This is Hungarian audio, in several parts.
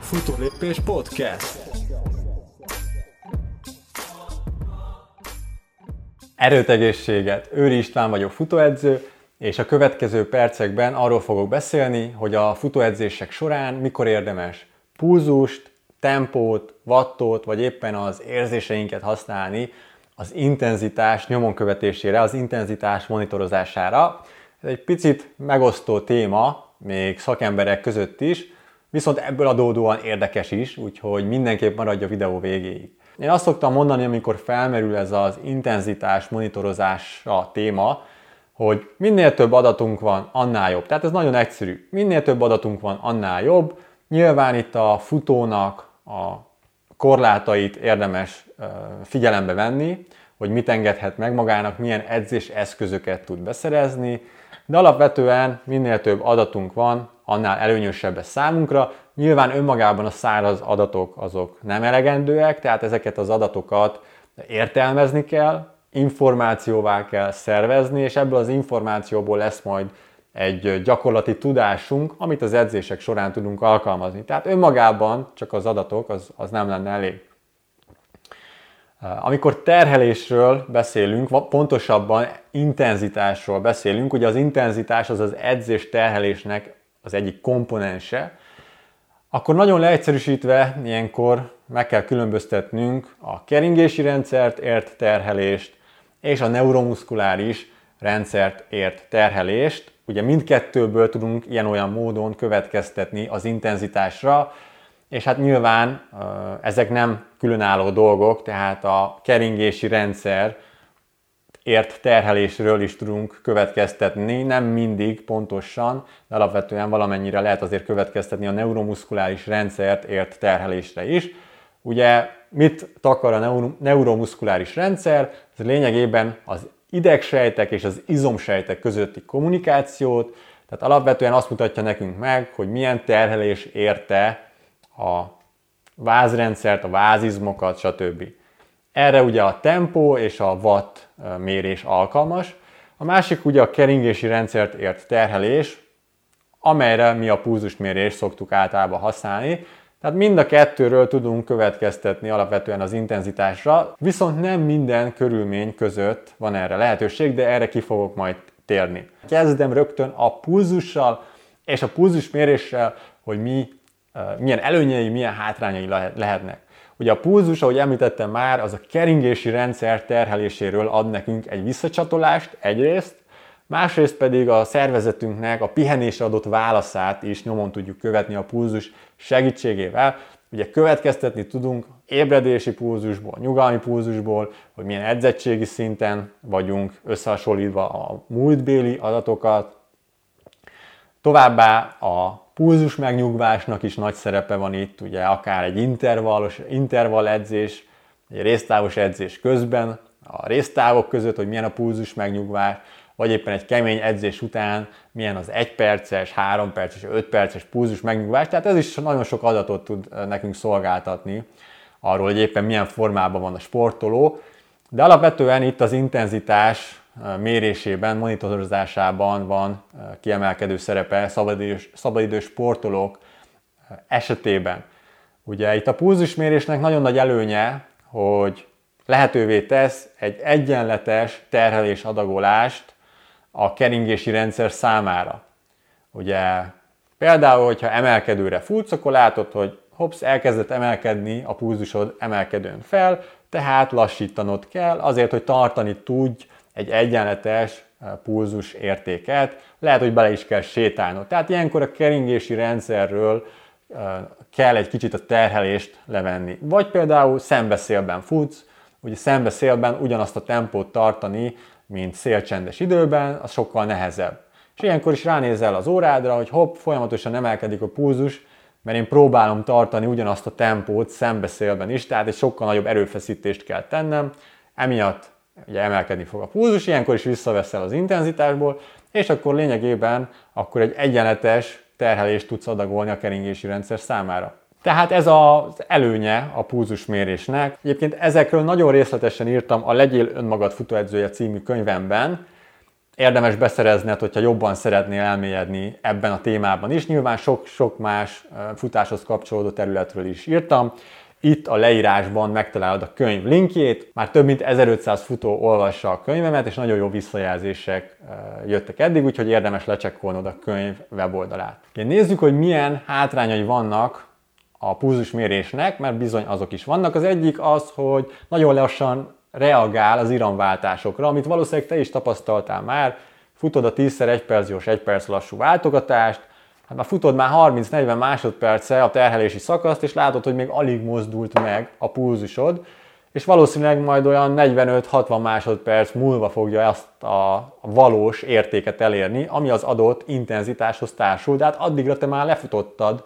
Futólépés Podcast. Erőtegészséget! Őri István vagyok futóedző, és a következő percekben arról fogok beszélni, hogy a futóedzések során mikor érdemes púzust, tempót, wattot, vagy éppen az érzéseinket használni az intenzitás nyomon követésére, az intenzitás monitorozására. Ez egy picit megosztó téma, még szakemberek között is, viszont ebből adódóan érdekes is, úgyhogy mindenképp maradj a videó végéig. Én azt szoktam mondani, amikor felmerül ez az intenzitás monitorozása téma, hogy minél több adatunk van, annál jobb. Tehát ez nagyon egyszerű. Minél több adatunk van, annál jobb. Nyilván itt a futónak a korlátait érdemes figyelembe venni, hogy mit engedhet meg magának, milyen edzés eszközöket tud beszerezni, de alapvetően minél több adatunk van, annál előnyösebb ez számunkra. Nyilván önmagában a száraz adatok azok nem elegendőek, tehát ezeket az adatokat értelmezni kell, információvá kell szervezni, és ebből az információból lesz majd egy gyakorlati tudásunk, amit az edzések során tudunk alkalmazni. Tehát önmagában csak az adatok, az, az nem lenne elég. Amikor terhelésről beszélünk, pontosabban intenzitásról beszélünk, ugye az intenzitás az az edzés terhelésnek az egyik komponense, akkor nagyon leegyszerűsítve ilyenkor meg kell különböztetnünk a keringési rendszert ért terhelést és a neuromuszkuláris rendszert ért terhelést. Ugye mindkettőből tudunk ilyen-olyan módon következtetni az intenzitásra, és hát nyilván ezek nem különálló dolgok, tehát a keringési rendszer ért terhelésről is tudunk következtetni, nem mindig pontosan, de alapvetően valamennyire lehet azért következtetni a neuromuszkuláris rendszert ért terhelésre is. Ugye mit takar a neuromuszkuláris rendszer? Ez lényegében az idegsejtek és az izomsejtek közötti kommunikációt, tehát alapvetően azt mutatja nekünk meg, hogy milyen terhelés érte a vázrendszert, a vázizmokat, stb. Erre ugye a tempó és a watt mérés alkalmas. A másik ugye a keringési rendszert ért terhelés, amelyre mi a pulzusmérést szoktuk általában használni. Tehát mind a kettőről tudunk következtetni alapvetően az intenzitásra, viszont nem minden körülmény között van erre lehetőség, de erre ki fogok majd térni. Kezdem rögtön a pulzussal és a pulzusméréssel, hogy mi, milyen előnyei, milyen hátrányai lehetnek. Ugye a pulzus, ahogy említettem már, az a keringési rendszer terheléséről ad nekünk egy visszacsatolást egyrészt, másrészt pedig a szervezetünknek a pihenésre adott válaszát is nyomon tudjuk követni a pulzus segítségével. Ugye következtetni tudunk ébredési pulzusból, nyugalmi pulzusból, hogy milyen edzettségi szinten vagyunk összehasonlítva a múltbéli adatokat. Továbbá a pulzus megnyugvásnak is nagy szerepe van itt, ugye akár egy intervallos, intervall edzés, egy résztávos edzés közben, a résztávok között, hogy milyen a pulzus megnyugvás, vagy éppen egy kemény edzés után milyen az 1 perces, 3 perces, 5 perces pulzus megnyugvás. Tehát ez is nagyon sok adatot tud nekünk szolgáltatni arról, hogy éppen milyen formában van a sportoló. De alapvetően itt az intenzitás mérésében, monitorozásában van kiemelkedő szerepe szabadidős, szabadidős sportolók esetében. Ugye itt a pulzusmérésnek nagyon nagy előnye, hogy lehetővé tesz egy egyenletes terhelés adagolást a keringési rendszer számára. Ugye például, hogyha emelkedőre futsz, akkor látod, hogy hops, elkezdett emelkedni a pulzusod emelkedőn fel, tehát lassítanod kell azért, hogy tartani tudj egy egyenletes eh, pulzus értéket, lehet, hogy bele is kell sétálnod. Tehát ilyenkor a keringési rendszerről eh, kell egy kicsit a terhelést levenni. Vagy például szembeszélben futsz, ugye szembeszélben ugyanazt a tempót tartani, mint szélcsendes időben, az sokkal nehezebb. És ilyenkor is ránézel az órádra, hogy hopp, folyamatosan emelkedik a pulzus, mert én próbálom tartani ugyanazt a tempót szembeszélben is, tehát egy sokkal nagyobb erőfeszítést kell tennem, emiatt ugye emelkedni fog a pulzus, ilyenkor is visszaveszel az intenzitásból, és akkor lényegében akkor egy egyenletes terhelést tudsz adagolni a keringési rendszer számára. Tehát ez az előnye a pulzusmérésnek. Egyébként ezekről nagyon részletesen írtam a Legyél önmagad futóedzője című könyvemben, érdemes beszerezned, hogyha jobban szeretnél elmélyedni ebben a témában is. Nyilván sok-sok más futáshoz kapcsolódó területről is írtam. Itt a leírásban megtalálod a könyv linkjét. Már több mint 1500 futó olvassa a könyvemet, és nagyon jó visszajelzések jöttek eddig, úgyhogy érdemes lecsekkolnod a könyv weboldalát. Nézzük, hogy milyen hátrányai vannak a pulzusmérésnek, mert bizony azok is vannak. Az egyik az, hogy nagyon lassan reagál az iramváltásokra, amit valószínűleg te is tapasztaltál már, futod a 10x1 perc gyors, 1 perc lassú váltogatást, hát már futod már 30-40 másodperce a terhelési szakaszt, és látod, hogy még alig mozdult meg a pulzusod, és valószínűleg majd olyan 45-60 másodperc múlva fogja ezt a valós értéket elérni, ami az adott intenzitáshoz társul, de hát addigra te már lefutottad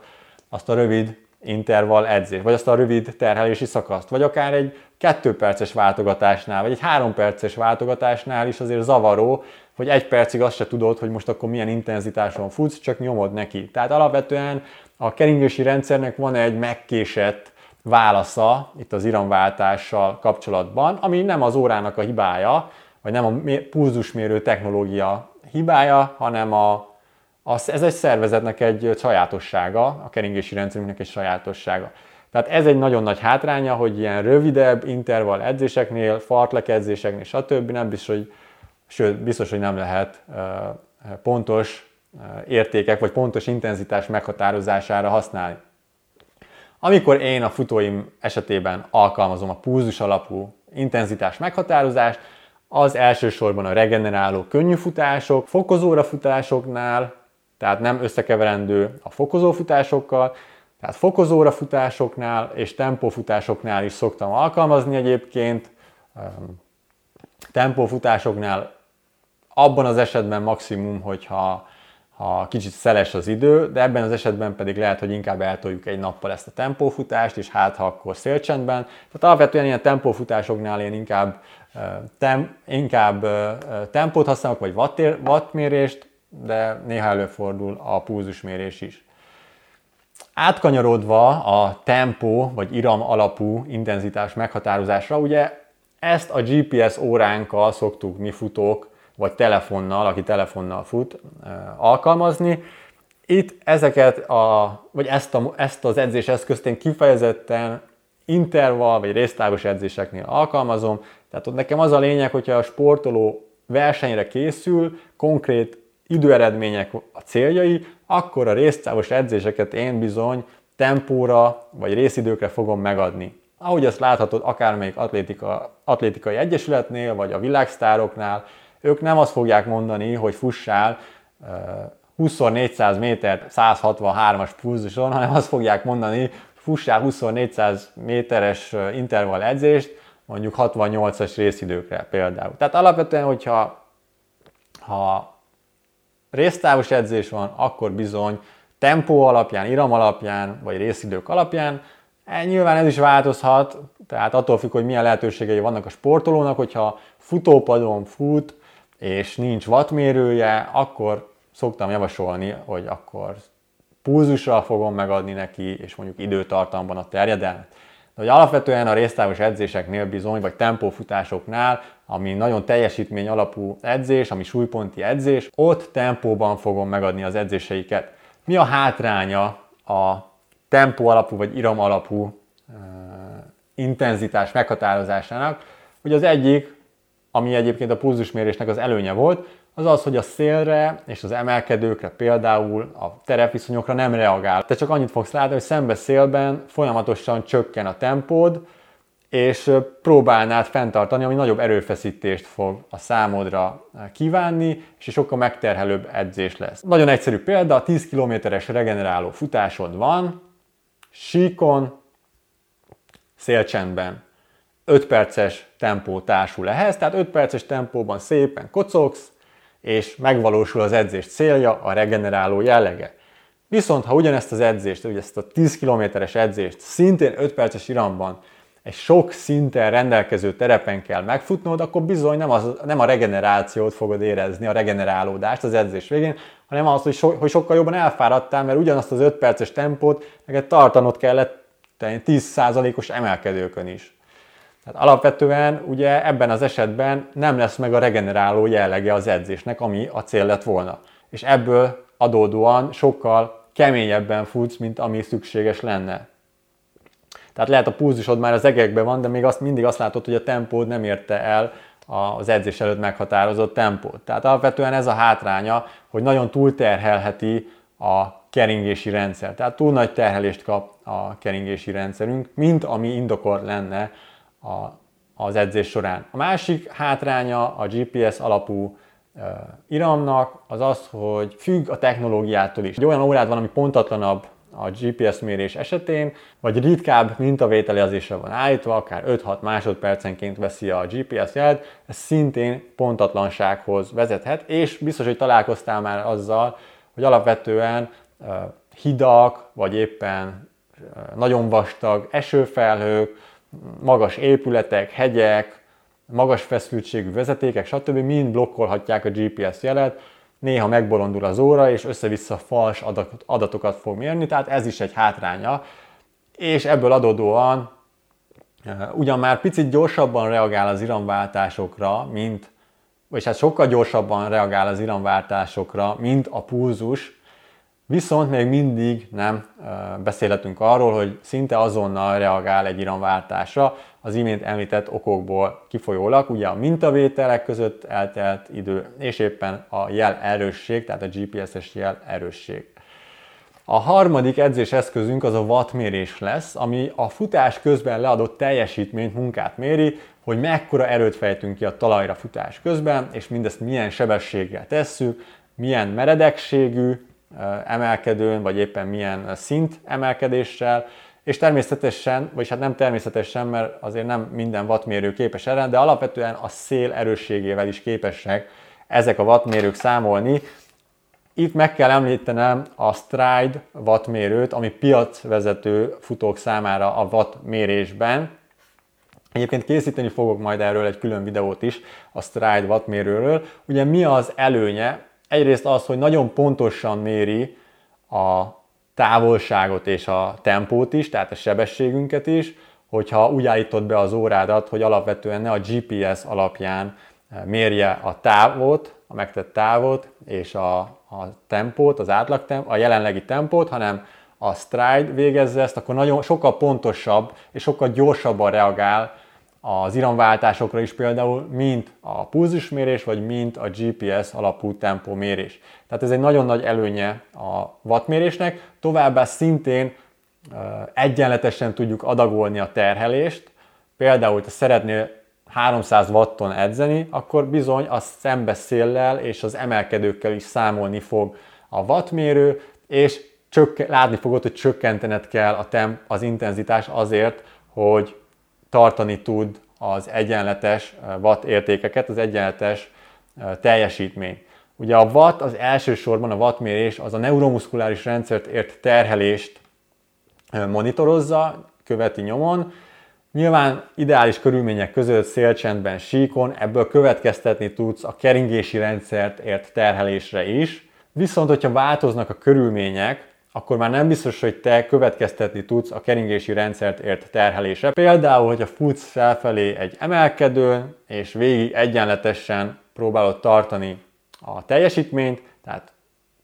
azt a rövid intervall edzés, vagy azt a rövid terhelési szakaszt, vagy akár egy kettő perces váltogatásnál, vagy egy három perces váltogatásnál is azért zavaró, hogy egy percig azt se tudod, hogy most akkor milyen intenzitáson futsz, csak nyomod neki. Tehát alapvetően a keringési rendszernek van egy megkésett válasza itt az iramváltással kapcsolatban, ami nem az órának a hibája, vagy nem a pulzusmérő technológia hibája, hanem a az, ez egy szervezetnek egy sajátossága, a keringési rendszerünknek egy sajátossága. Tehát ez egy nagyon nagy hátránya, hogy ilyen rövidebb intervall edzéseknél, fartlek edzéseknél, stb. nem biztos, hogy, sőt, biztos, hogy nem lehet pontos értékek vagy pontos intenzitás meghatározására használni. Amikor én a futóim esetében alkalmazom a pulzus alapú intenzitás meghatározást, az elsősorban a regeneráló könnyű futások, fokozóra futásoknál, tehát nem összekeverendő a fokozófutásokkal, tehát fokozóra futásoknál és tempófutásoknál is szoktam alkalmazni egyébként. Tempófutásoknál abban az esetben maximum, hogyha ha kicsit szeles az idő, de ebben az esetben pedig lehet, hogy inkább eltoljuk egy nappal ezt a tempófutást, és hát ha akkor szélcsendben. Tehát alapvetően ilyen tempófutásoknál én inkább, tem, inkább tempót használok, vagy wattmérést, de néha előfordul a pulzusmérés is. Átkanyarodva a tempó vagy iram alapú intenzitás meghatározásra, ugye ezt a GPS óránkkal szoktuk mi futók, vagy telefonnal, aki telefonnal fut, alkalmazni. Itt ezeket a, vagy ezt, a, ezt az edzéseszközt én kifejezetten intervall vagy résztávos edzéseknél alkalmazom. Tehát ott nekem az a lényeg, hogyha a sportoló versenyre készül, konkrét időeredmények a céljai, akkor a résztávos edzéseket én bizony tempóra vagy részidőkre fogom megadni. Ahogy ezt láthatod akármelyik atlétika, atlétikai egyesületnél, vagy a világsztároknál, ők nem azt fogják mondani, hogy fussál 2400 métert 163-as pulzuson, hanem azt fogják mondani, fussál 2400 méteres intervall edzést, mondjuk 68-as részidőkre például. Tehát alapvetően, hogyha ha résztávos edzés van, akkor bizony tempó alapján, iram alapján, vagy részidők alapján. E, nyilván ez is változhat, tehát attól függ, hogy milyen lehetőségei vannak a sportolónak, hogyha futópadon fut, és nincs wattmérője, akkor szoktam javasolni, hogy akkor pulzusra fogom megadni neki, és mondjuk időtartamban a terjedelmet. De hogy alapvetően a résztávos edzéseknél bizony, vagy tempófutásoknál ami nagyon teljesítmény alapú edzés, ami súlyponti edzés, ott tempóban fogom megadni az edzéseiket. Mi a hátránya a tempó alapú vagy iram alapú uh, intenzitás meghatározásának? Ugye az egyik, ami egyébként a pulzusmérésnek az előnye volt, az az, hogy a szélre és az emelkedőkre például a terepviszonyokra nem reagál. Te csak annyit fogsz látni, hogy szembe szélben folyamatosan csökken a tempód, és próbálnád fenntartani, ami nagyobb erőfeszítést fog a számodra kívánni, és sokkal megterhelőbb edzés lesz. Nagyon egyszerű példa, 10 kilométeres regeneráló futásod van, síkon, szélcsendben. 5 perces tempó társul ehhez, tehát 5 perces tempóban szépen kocogsz, és megvalósul az edzés célja, a regeneráló jellege. Viszont ha ugyanezt az edzést, ugye ezt a 10 kilométeres edzést szintén 5 perces iramban egy sok szinten rendelkező terepen kell megfutnod, akkor bizony nem, az, nem a regenerációt fogod érezni, a regenerálódást az edzés végén, hanem az, hogy, so, hogy sokkal jobban elfáradtál, mert ugyanazt az 5 perces tempót neked tartanod kellett 10%-os emelkedőkön is. Tehát alapvetően ugye ebben az esetben nem lesz meg a regeneráló jellege az edzésnek, ami a cél lett volna. És ebből adódóan sokkal keményebben futsz, mint ami szükséges lenne. Tehát lehet a pulzusod már az egekben van, de még azt mindig azt látod, hogy a tempód nem érte el az edzés előtt meghatározott tempót. Tehát alapvetően ez a hátránya, hogy nagyon túlterhelheti a keringési rendszer. Tehát túl nagy terhelést kap a keringési rendszerünk, mint ami indokor lenne a, az edzés során. A másik hátránya a GPS alapú iramnak az az, hogy függ a technológiától is. Egy olyan órád van, ami pontatlanabb a GPS mérés esetén, vagy ritkább mintavételezésre van állítva, akár 5-6 másodpercenként veszi a GPS jelet, ez szintén pontatlansághoz vezethet, és biztos, hogy találkoztál már azzal, hogy alapvetően hidak, vagy éppen nagyon vastag esőfelhők, magas épületek, hegyek, magas feszültségű vezetékek, stb. mind blokkolhatják a GPS jelet, néha megbolondul az óra, és össze-vissza fals adatokat fog mérni, tehát ez is egy hátránya, és ebből adódóan ugyan már picit gyorsabban reagál az iramváltásokra, mint, vagy hát sokkal gyorsabban reagál az iramváltásokra, mint a pulzus, Viszont még mindig nem beszélhetünk arról, hogy szinte azonnal reagál egy iramváltásra, az imént említett okokból kifolyólag, ugye a mintavételek között eltelt idő, és éppen a jel erősség, tehát a GPS-es jel erősség. A harmadik edzés eszközünk az a wattmérés lesz, ami a futás közben leadott teljesítményt, munkát méri, hogy mekkora erőt fejtünk ki a talajra futás közben, és mindezt milyen sebességgel tesszük, milyen meredekségű, emelkedőn, vagy éppen milyen szint emelkedéssel, és természetesen, vagyis hát nem természetesen, mert azért nem minden wattmérő képes erre, de alapvetően a szél erősségével is képesek ezek a wattmérők számolni. Itt meg kell említenem a Stride wattmérőt, ami piacvezető futók számára a wattmérésben. Egyébként készíteni fogok majd erről egy külön videót is, a Stride wattmérőről. Ugye mi az előnye egyrészt az, hogy nagyon pontosan méri a távolságot és a tempót is, tehát a sebességünket is, hogyha úgy állítod be az órádat, hogy alapvetően ne a GPS alapján eh, mérje a távot, a megtett távot és a, a tempót, az átlag temp, a jelenlegi tempót, hanem a stride végezze ezt, akkor nagyon sokkal pontosabb és sokkal gyorsabban reagál az iramváltásokra is például, mint a pulzusmérés, vagy mint a GPS alapú tempómérés. Tehát ez egy nagyon nagy előnye a wattmérésnek, továbbá szintén egyenletesen tudjuk adagolni a terhelést, például, ha szeretnél 300 watton edzeni, akkor bizony a szembeszéllel és az emelkedőkkel is számolni fog a wattmérő, és csökken, látni fogod, hogy csökkentened kell a temp, az intenzitás azért, hogy tartani tud az egyenletes eh, watt értékeket, az egyenletes eh, teljesítményt. Ugye a watt az elsősorban a wattmérés az a neuromuszkuláris rendszert ért terhelést eh, monitorozza, követi nyomon. Nyilván ideális körülmények között szélcsendben, síkon ebből következtetni tudsz a keringési rendszert ért terhelésre is. Viszont, hogyha változnak a körülmények, akkor már nem biztos, hogy te következtetni tudsz a keringési rendszert ért terhelésre. Például, hogyha futsz felfelé egy emelkedőn, és végig egyenletesen próbálod tartani a teljesítményt, tehát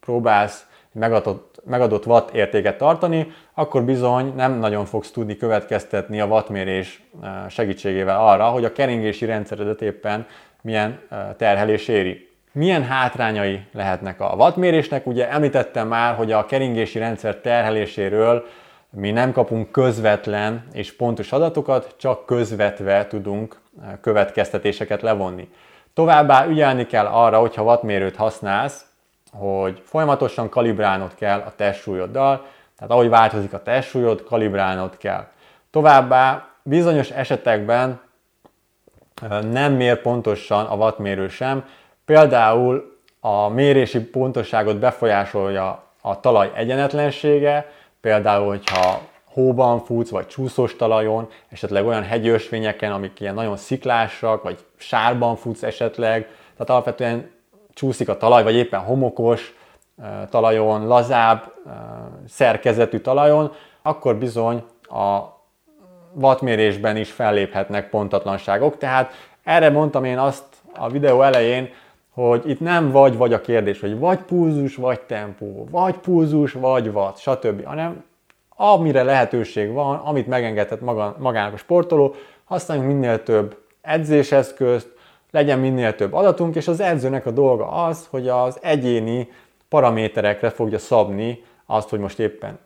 próbálsz megadott, megadott watt értéket tartani, akkor bizony nem nagyon fogsz tudni következtetni a wattmérés eh, segítségével arra, hogy a keringési rendszeredet éppen milyen eh, terhelés éri. Milyen hátrányai lehetnek a wattmérésnek? Ugye említettem már, hogy a keringési rendszer terheléséről mi nem kapunk közvetlen és pontos adatokat, csak közvetve tudunk eh, következtetéseket levonni. Továbbá ügyelni kell arra, hogyha wattmérőt használsz, hogy folyamatosan kalibrálnod kell a testsúlyoddal, tehát ahogy változik a testsúlyod, kalibrálnod kell. Továbbá bizonyos esetekben eh, nem mér pontosan a wattmérő sem, Például a mérési pontosságot befolyásolja a talaj egyenetlensége, például, hogyha hóban futsz, vagy csúszós talajon, esetleg olyan hegyősvényeken, amik ilyen nagyon sziklásak, vagy sárban futsz esetleg, tehát alapvetően csúszik a talaj, vagy éppen homokos talajon, lazább szerkezetű talajon, akkor bizony a wattmérésben is felléphetnek pontatlanságok, tehát erre mondtam én azt a videó elején, hogy itt nem vagy-vagy a kérdés, hogy vagy pulzus, vagy tempó, vagy pulzus, vagy watt, stb., hanem amire lehetőség van, amit megengedhet maga, magának a sportoló, használjunk minél több edzéseszközt, legyen minél több adatunk, és az edzőnek a dolga az, hogy az egyéni paraméterekre fogja szabni azt, hogy most éppen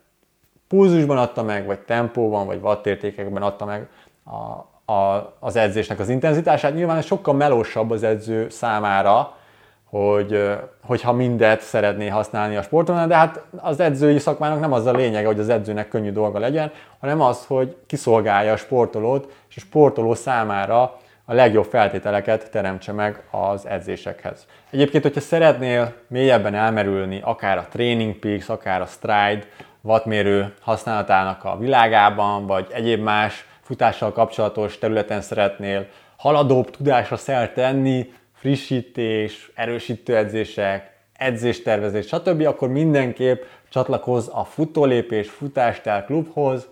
pulzusban adta meg, vagy tempóban, vagy wattértékekben adta meg a, a, az edzésnek az intenzitását. Nyilván ez sokkal melósabb az edző számára, hogy, hogyha mindet szeretné használni a sporton, de hát az edzői szakmának nem az a lényege, hogy az edzőnek könnyű dolga legyen, hanem az, hogy kiszolgálja a sportolót, és a sportoló számára a legjobb feltételeket teremtse meg az edzésekhez. Egyébként, hogyha szeretnél mélyebben elmerülni akár a Training Peaks, akár a Stride wattmérő használatának a világában, vagy egyéb más futással kapcsolatos területen szeretnél haladóbb tudásra szert tenni, frissítés, erősítő edzések, edzéstervezés, stb., akkor mindenképp csatlakozz a futólépés futástel klubhoz,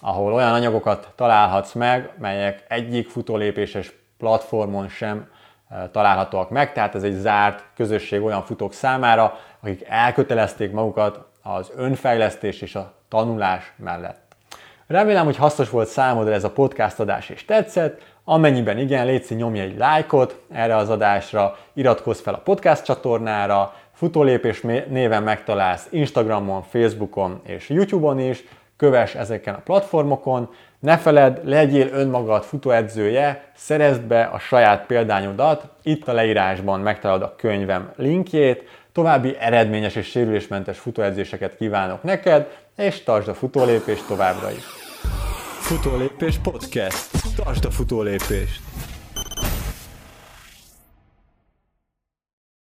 ahol olyan anyagokat találhatsz meg, melyek egyik futólépéses platformon sem e, találhatóak meg, tehát ez egy zárt közösség olyan futók számára, akik elkötelezték magukat az önfejlesztés és a tanulás mellett. Remélem, hogy hasznos volt számodra ez a podcast adás és tetszett. Amennyiben igen, légy nyomj egy lájkot erre az adásra, iratkozz fel a podcast csatornára, futólépés néven megtalálsz Instagramon, Facebookon és YouTube-on is, kövess ezeken a platformokon, ne feledd, legyél önmagad futóedzője, szerezd be a saját példányodat, itt a leírásban megtalálod a könyvem linkjét, további eredményes és sérülésmentes futóedzéseket kívánok neked, és tartsd a futólépést továbbra is! Futólépés Podcast. Tartsd a futólépést!